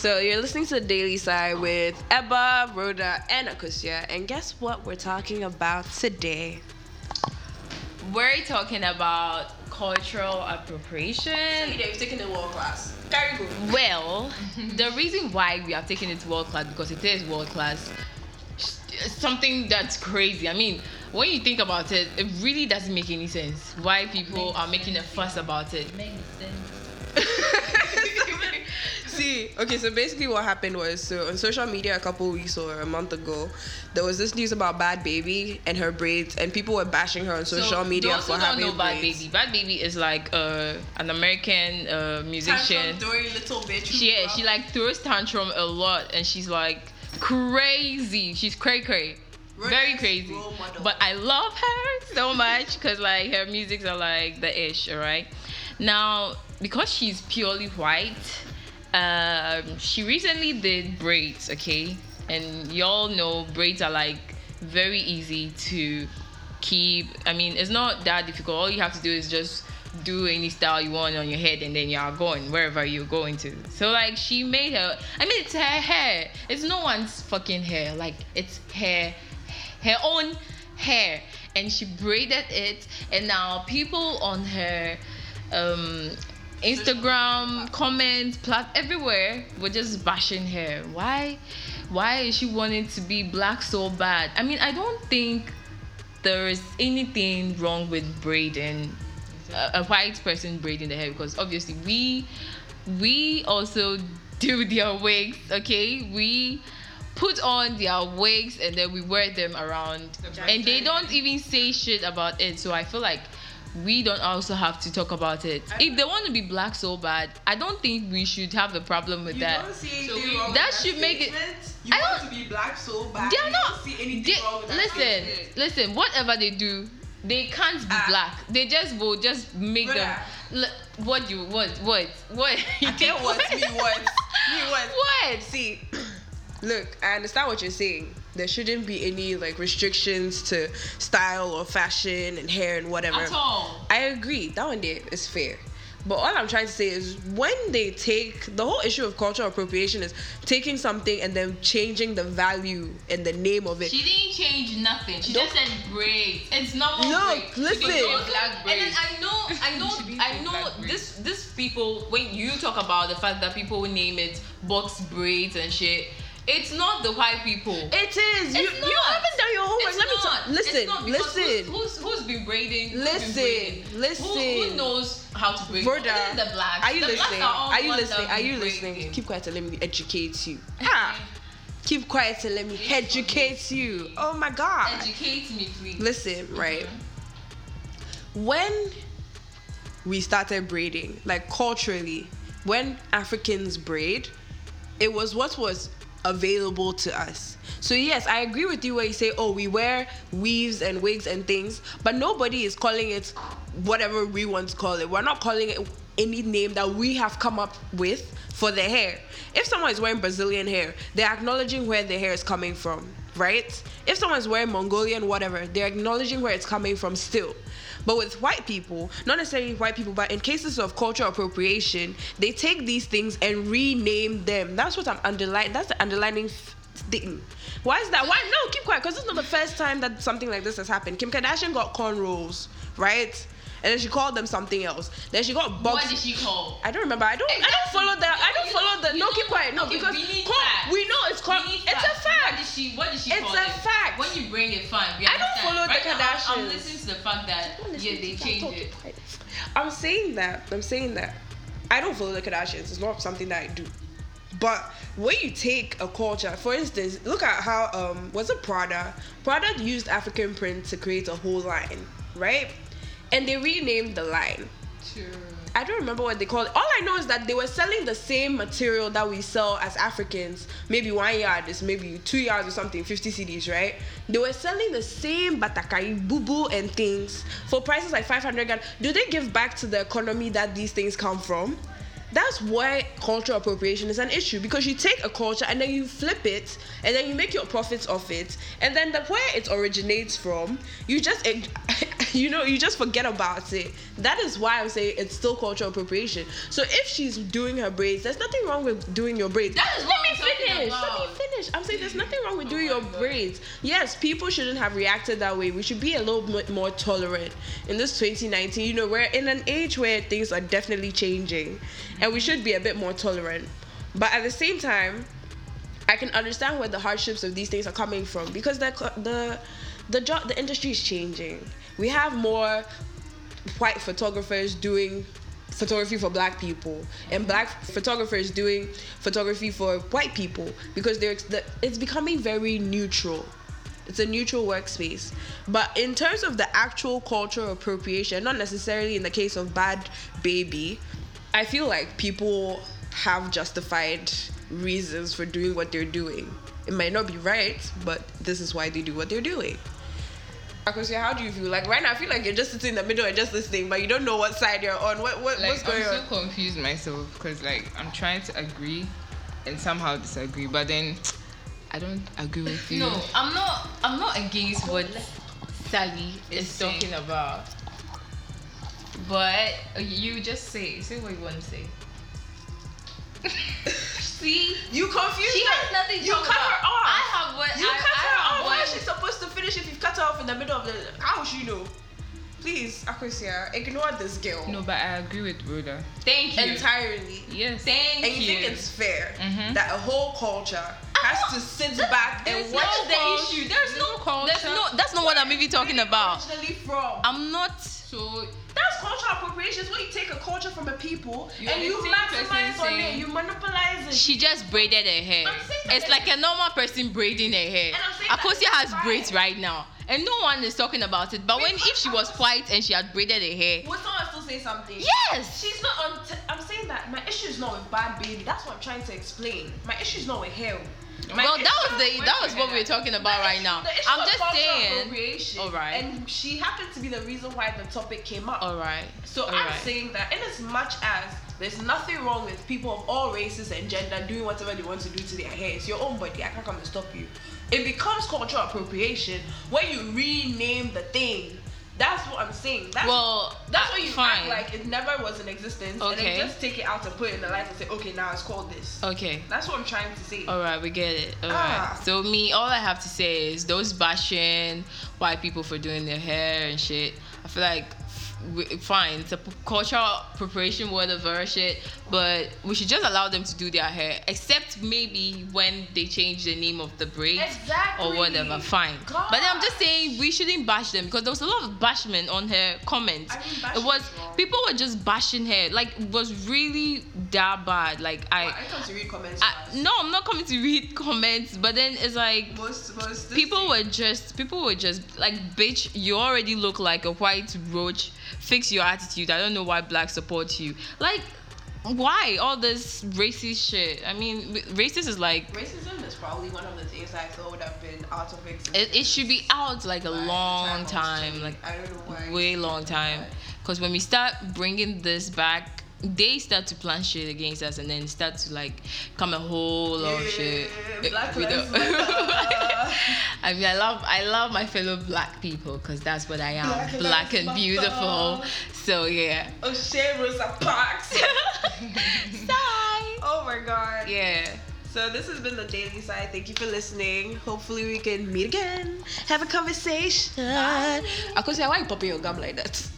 So you're listening to the Daily Side with Ebba, Rhoda, and Akusia. And guess what we're talking about today? We're talking about cultural appropriation. you've taken the world class. Very good. Well, the reason why we are taking it to world class because it is world class. Something that's crazy. I mean, when you think about it, it really doesn't make any sense why people are making a fuss about it. See, okay, so basically what happened was so on social media a couple weeks or a month ago, there was this news about Bhad Bhabie and her braids, and people were bashing her on social so media those for who don't having know Bad braids. Baby. Bhad Bhabie is like uh, an American uh, musician. little bitch. She yeah, she like throws tantrum a lot, and she's like crazy. She's cray cray. Very crazy. But I love her so much because like her musics are like the ish, alright? Now, because she's purely white, um, she recently did braids, okay? And y'all know braids are like very easy to keep. I mean, it's not that difficult. All you have to do is just do any style you want on your head and then you're going wherever you're going to. So like she made her I mean it's her hair. It's no one's fucking hair. Like it's her her own hair. And she braided it and now people on her um Instagram comments, plat everywhere were just bashing her. Why why is she wanting to be black so bad? I mean I don't think there is anything wrong with braiding a, a white person braiding the hair because obviously we we also do their wigs okay we put on their wigs and then we wear them around and they don't even say shit about it so i feel like we don't also have to talk about it if they want to be black so bad i don't think we should have a problem with that So we- that should make it- You I don't- want to be black so bad. they're not don't see anything they- wrong with that listen statement. listen whatever they do they can't be Ah. black they just will just make them. L- what you what what what you I can't what me what me what. what See, look, I understand what you're saying. There shouldn't be any like restrictions to style or fashion and hair and whatever. at all I agree. That one there is fair. But all I'm trying to say is when they take the whole issue of cultural appropriation is taking something and then changing the value and the name of it. she didn't change nothing she Don't- just said braids it's normal Look, braids. listen. She Also- didn't black And braids then I know, I know, I know this. This people when you talk about the fact that people name it box braids and shit, it's not the white people. It is. You, It's you not. haven't done your homework. It's Let me not. talk. Listen, It's not because listen. Who's, who's, who's been braiding? Who's Listen, been braiding? Who, listen. who knows how to braid? The blacks. are you the listening? Are, Are you listening? Are you listening? braiding. Keep quiet and let me educate you. Ah, keep quiet and let me educate you. Oh my God. Educate me, please. Listen, right. When we started braiding, like culturally, when Africans braid, it was what was available to us. So yes, I agree with you where you say, oh, we wear weaves and wigs and things, but nobody is calling it whatever we want to call it. We're not calling it any name that we have come up with for the hair. If someone is wearing Brazilian hair, they're acknowledging where the hair is coming from, right? If someone's wearing Mongolian whatever, they're acknowledging where it's coming from still. But with white people, not necessarily white people, but in cases of cultural appropriation, they take these things and rename them. That's what I'm underlining. That's the underlining thing. Why is that? Why? No, keep quiet, because it's not the first time that something like this has happened. Kim Kardashian got cornrows, right? And then she called them something else. Then she got bugs. What did she call? I don't remember. I don't. I don't follow that. I don't you follow the. No, keep quiet. No, okay, because we call- we know it's called. It's a facts. What fact. did she? What did she It's a it? fact. When you bring it, fine. I don't follow the right Now, I'm, I'm listening to the fact that yeah, they changed it. I'm saying that. I'm saying that. I don't follow the Kardashians. It's not something that I do. But when you take a culture, for instance, look at how um was it Prada? Prada used African print to create a whole line, right? And they renamed the line. I don't remember what they called it. All I know is that they were selling the same material that we sell as Africans. Maybe one yard is maybe two yards or something, 50 cedis, right? They were selling the same batakari, bubu, and things for prices like 500 Ghana. Do they give back to the economy that these things come from? that's why cultural appropriation is an issue because you take a culture and then you flip it and then you make your profits off it and then the where it originates from you just you know you just forget about it. That is why i'm saying it's still cultural appropriation. So if she's doing her braids there's nothing wrong with doing your braids. That is let me finish. Let me finish. I'm saying there's nothing wrong with Oh doing your God. braids. Yes people shouldn't have reacted that way. We should be a little bit more tolerant in this 2019 you know we're in an age where things are definitely changing and we should be a bit more tolerant. But at the same time I can understand where the hardships of these things are coming from because the the the job the industry is changing. We have more white photographers doing photography for black people and black photographers doing photography for white people because they're it's becoming very neutral. It's a neutral workspace. But in terms of the actual cultural appropriation not necessarily in the case of Bhad Bhabie i feel like people have justified reasons for doing what they're doing. It might not be right but this is why they do what they're doing Akosia, how do you feel? Like right now, I feel like you're just sitting in the middle and just listening, but you don't know what side you're on. What, what what's Like going I'm on? so confused myself because like I'm trying to agree and somehow disagree, but then I don't agree with you. No, I'm not. I'm not against what Sally is saying. talking about. But uh, you just say say what you want to say. See, You confused she her. has nothing to You talk cut about. her off. I have what You I, cut finish if you've cut her off in the middle of the? How should you know? Please, Akosia, ignore this girl No, but I agree with Rhoda. Thank you. entirely. Yes. Thank And you you. think it's fair Mhm. that a whole culture has to sit back and There's watch no the cul- issue? There's no culture. There's no. That's not what I'm even talking about. Originally from. I'm not. So That's cultural appropriation. It's when you take a culture from a people You're and you same maximize on it, saying- you monopolize it. She just braided her hair. I'm It's like a normal person braiding her hair. And I'm saying that Akosia has braids right now, and no one is talking about it. But when if she was white and she had braided her hair, Would someone still say something? yes. She's not on. T- I'm saying that my issue is not with Bhad Bhabie. That's what I'm trying to explain. My issue is not with him. My well, that was the that was what we were talking about right now. the issue I'm was just cultural saying. appropriation. Alright. And she happened to be the reason why the topic came up. All right. So all I'm right. saying that in as much as there's nothing wrong with people of all races and gender doing whatever they want to do to their hair, it's your own body. I can't come and stop you. It becomes cultural appropriation when you rename the thing. That's what I'm saying. That's Well, that's when you fine. act like it never was in existence, and Okay. then just take it out and put it in the light and say, okay, now it's called this. Okay. That's what I'm trying to say. All right, we get it. All right. Ah. So me, all I have to say is those bashing white people for doing their hair and shit. I feel like fine, it's a cultural appropriation, whatever shit. But we should just allow them to do their hair, except maybe when they change the name of the braids Exactly. or whatever. Fine. But then I'm just saying we shouldn't bash them because there was a lot of bashment on her comments. It was people were just bashing her, like it was really that bad. Like I. I come to read comments. I, no, I'm not coming to read comments, but then it's like most most people were just people were just like, bitch, you already look like a white roach. Fix your attitude. I don't know why black support you. Like, why all this racist shit? I mean, racist is like Racism is probably one of the things I thought would have been out of existence. it, it should be out like a long of time, like I don't know why. way long time. Because when we start bringing this back, they start to plan shit against us, and then start to like come a whole lot of shit. Black We Lives don't- Matter. I mean, I love I love my fellow black people because that's what I am, Black black, and beautiful. So yeah. Oh, O'Shea Rosa Parks. Sigh. oh my god. Yeah. So this has been the Daily Side. Thank you for listening. Hopefully we can meet again, have a conversation. Akosia, why you popping your gum like that?